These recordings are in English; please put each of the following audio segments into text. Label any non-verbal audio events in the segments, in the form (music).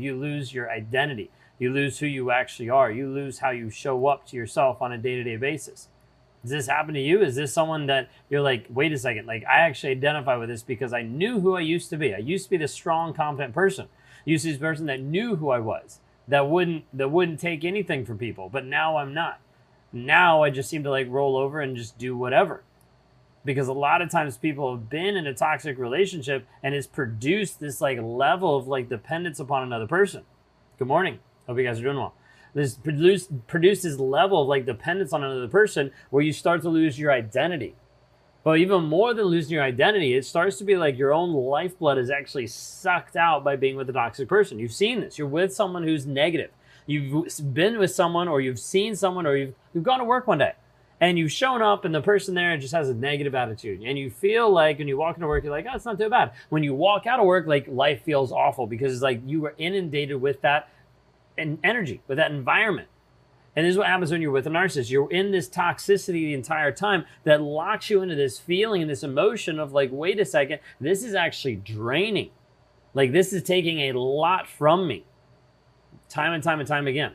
You lose your identity. You lose who you actually are. You lose how you show up to yourself on a day to day basis. Does this happen to you? Is this someone that you're like, wait a second, like I actually identify with this because I knew who I used to be. I used to be the strong, confident person. I used to be this person that knew who I was, that wouldn't that wouldn't take anything from people. But now I'm not. Now I just seem to like roll over and just do whatever. Because a lot of times people have been in a toxic relationship and it's produced this like level of like dependence upon another person. Good morning. Hope you guys are doing well this produce, produces level of like dependence on another person where you start to lose your identity. But even more than losing your identity, it starts to be like your own lifeblood is actually sucked out by being with a toxic person. You've seen this. You're with someone who's negative. You've been with someone or you've seen someone or you've, you've gone to work one day and you've shown up and the person there just has a negative attitude and you feel like when you walk into work you're like oh it's not too bad when you walk out of work like life feels awful because it's like you were inundated with that energy, with that environment. And this is what happens when you're with a narcissist. You're in this toxicity the entire time that locks you into this feeling and this emotion of like, wait a second, this is actually draining. Like, this is taking a lot from me, time and time and time again.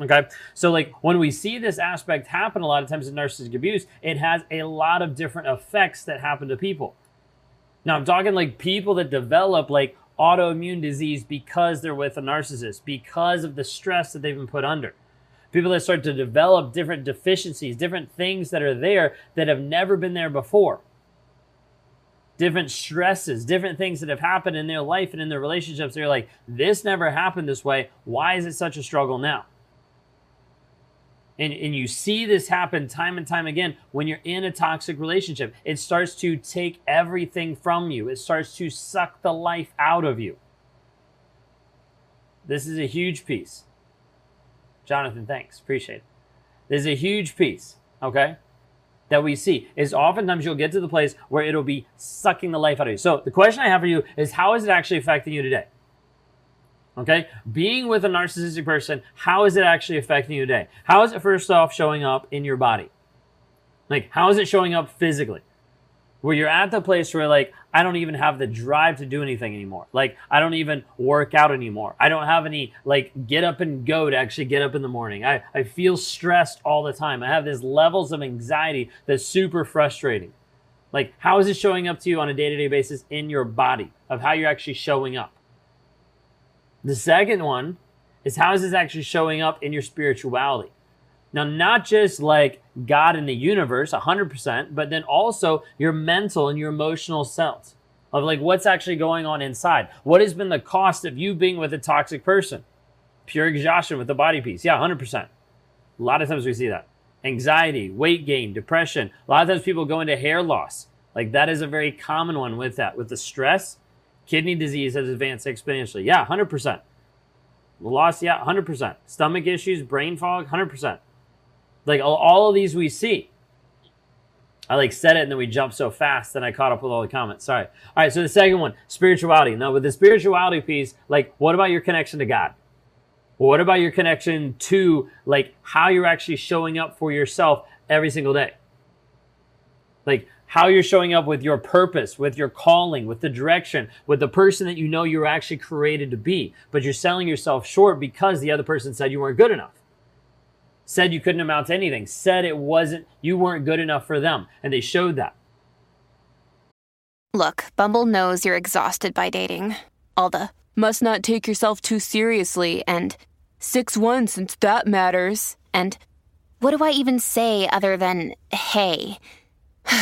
Okay. So, like, when we see this aspect happen a lot of times in narcissistic abuse, it has a lot of different effects that happen to people. Now, I'm talking like people that develop like autoimmune disease because they're with a narcissist, because of the stress that they've been put under. People that start to develop different deficiencies, different things that are there that have never been there before. Different stresses, different things that have happened in their life and in their relationships. They're like, this never happened this way. Why is it such a struggle now? And, and you see this happen time and time again when you're in a toxic relationship. It starts to take everything from you, it starts to suck the life out of you. This is a huge piece. Jonathan, thanks. Appreciate it. This is a huge piece, okay? That we see is oftentimes you'll get to the place where it'll be sucking the life out of you. So the question I have for you is how is it actually affecting you today? Okay? Being with a narcissistic person, how is it actually affecting you today? How is it first off showing up in your body? Like, how is it showing up physically? Where you're at the place where, like, I don't even have the drive to do anything anymore. Like, I don't even work out anymore. I don't have any, like, get up and go to actually get up in the morning. I, I feel stressed all the time. I have these levels of anxiety that's super frustrating. Like, how is it showing up to you on a day to day basis in your body of how you're actually showing up? The second one is how is this actually showing up in your spirituality? Now, not just like God in the universe, 100%, but then also your mental and your emotional self of like what's actually going on inside. What has been the cost of you being with a toxic person? Pure exhaustion with the body piece. Yeah, 100%. A lot of times we see that. Anxiety, weight gain, depression. A lot of times people go into hair loss. Like that is a very common one with that, with the stress Kidney disease has advanced exponentially. Yeah, 100%. Loss, yeah, 100%. Stomach issues, brain fog, 100%. Like all, of these we see. I like said it and then we jumped so fast and I caught up with all the comments. Sorry. All right, so the second one, spirituality. Now, with the spirituality piece, like, what about your connection to God? What about your connection to like how you're actually showing up for yourself every single day? Like, how you're showing up with your purpose, with your calling, with the direction, with the person that you know you're actually created to be. But you're selling yourself short because the other person said you weren't good enough. Said you couldn't amount to anything. Said it wasn't, you weren't good enough for them. And they showed that. Look, Bumble knows you're exhausted by dating. All the must not take yourself too seriously and 6 1 since that matters. And what do I even say other than hey? (sighs)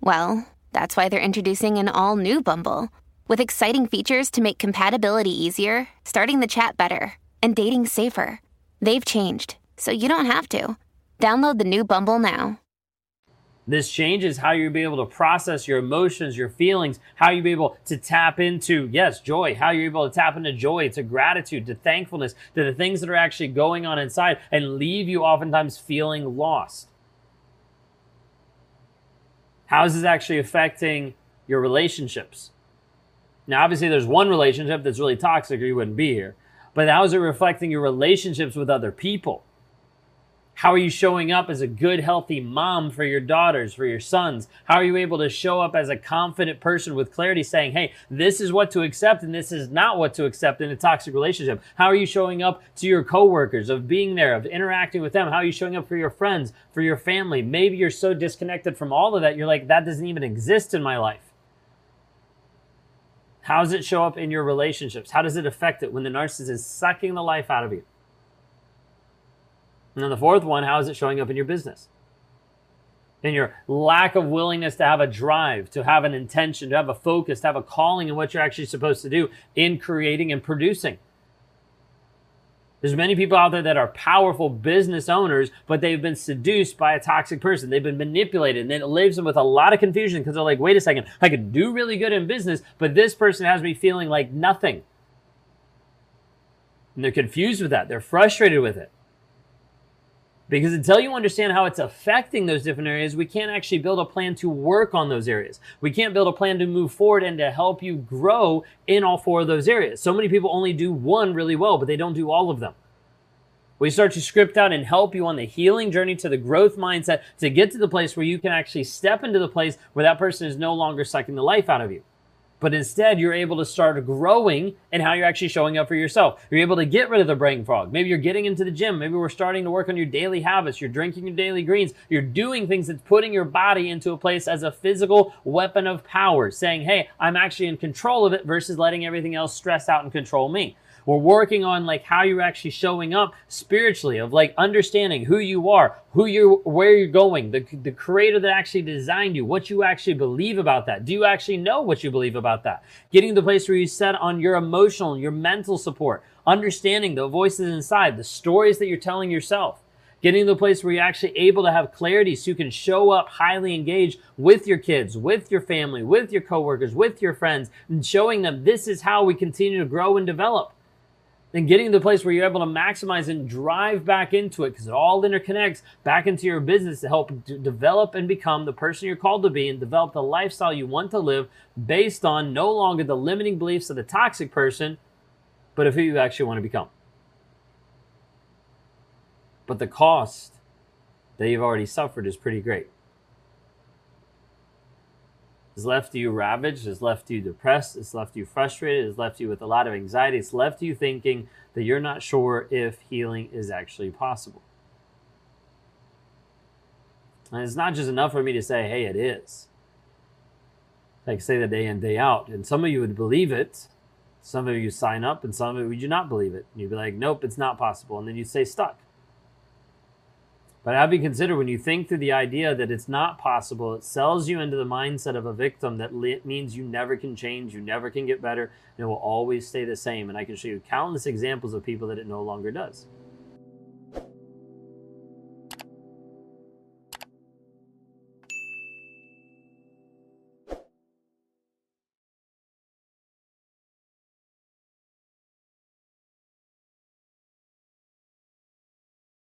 Well, that's why they're introducing an all new Bumble with exciting features to make compatibility easier, starting the chat better, and dating safer. They've changed, so you don't have to. Download the new Bumble now. This changes how you'll be able to process your emotions, your feelings, how you'll be able to tap into, yes, joy, how you're able to tap into joy, to gratitude, to thankfulness, to the things that are actually going on inside and leave you oftentimes feeling lost. How is this actually affecting your relationships? Now, obviously, there's one relationship that's really toxic or you wouldn't be here, but how is it reflecting your relationships with other people? How are you showing up as a good, healthy mom for your daughters, for your sons? How are you able to show up as a confident person with clarity saying, hey, this is what to accept and this is not what to accept in a toxic relationship? How are you showing up to your coworkers, of being there, of interacting with them? How are you showing up for your friends, for your family? Maybe you're so disconnected from all of that, you're like, that doesn't even exist in my life. How does it show up in your relationships? How does it affect it when the narcissist is sucking the life out of you? And then the fourth one, how is it showing up in your business? In your lack of willingness to have a drive, to have an intention, to have a focus, to have a calling in what you're actually supposed to do in creating and producing. There's many people out there that are powerful business owners, but they've been seduced by a toxic person. They've been manipulated, and it leaves them with a lot of confusion because they're like, wait a second, I could do really good in business, but this person has me feeling like nothing. And they're confused with that. They're frustrated with it. Because until you understand how it's affecting those different areas, we can't actually build a plan to work on those areas. We can't build a plan to move forward and to help you grow in all four of those areas. So many people only do one really well, but they don't do all of them. We start to script out and help you on the healing journey to the growth mindset to get to the place where you can actually step into the place where that person is no longer sucking the life out of you but instead you're able to start growing and how you're actually showing up for yourself. You're able to get rid of the brain fog. Maybe you're getting into the gym. Maybe we're starting to work on your daily habits. You're drinking your daily greens. You're doing things that's putting your body into a place as a physical weapon of power, saying, hey, I'm actually in control of it versus letting everything else stress out and control me. We're working on like how you're actually showing up spiritually, of like understanding who you are, who you where you're going, the the creator that actually designed you, what you actually believe about that. Do you actually know what you believe about that? Getting to the place where you set on your emotional, your mental support, understanding the voices inside, the stories that you're telling yourself getting to the place where you're actually able to have clarity so you can show up highly engaged with your kids, with your family, with your coworkers, with your friends, and showing them this is how we continue to grow and develop then getting to the place where you're able to maximize and drive back into it because it all interconnects back into your business to help d- develop and become the person you're called to be and develop the lifestyle you want to live based on no longer the limiting beliefs of the toxic person, but of who you actually want to become. But the cost that you've already suffered is pretty great has left you ravaged, has left you depressed, has left you frustrated, has left you with a lot of anxiety, it's left you thinking that you're not sure if healing is actually possible. And it's not just enough for me to say, hey, it is. Like say that day in, day out. And some of you would believe it. Some of you sign up, and some of you do not believe it. And you'd be like, nope, it's not possible. And then you say stuck. But you considered when you think through the idea that it's not possible, it sells you into the mindset of a victim that it means you never can change, you never can get better, and it will always stay the same. And I can show you countless examples of people that it no longer does.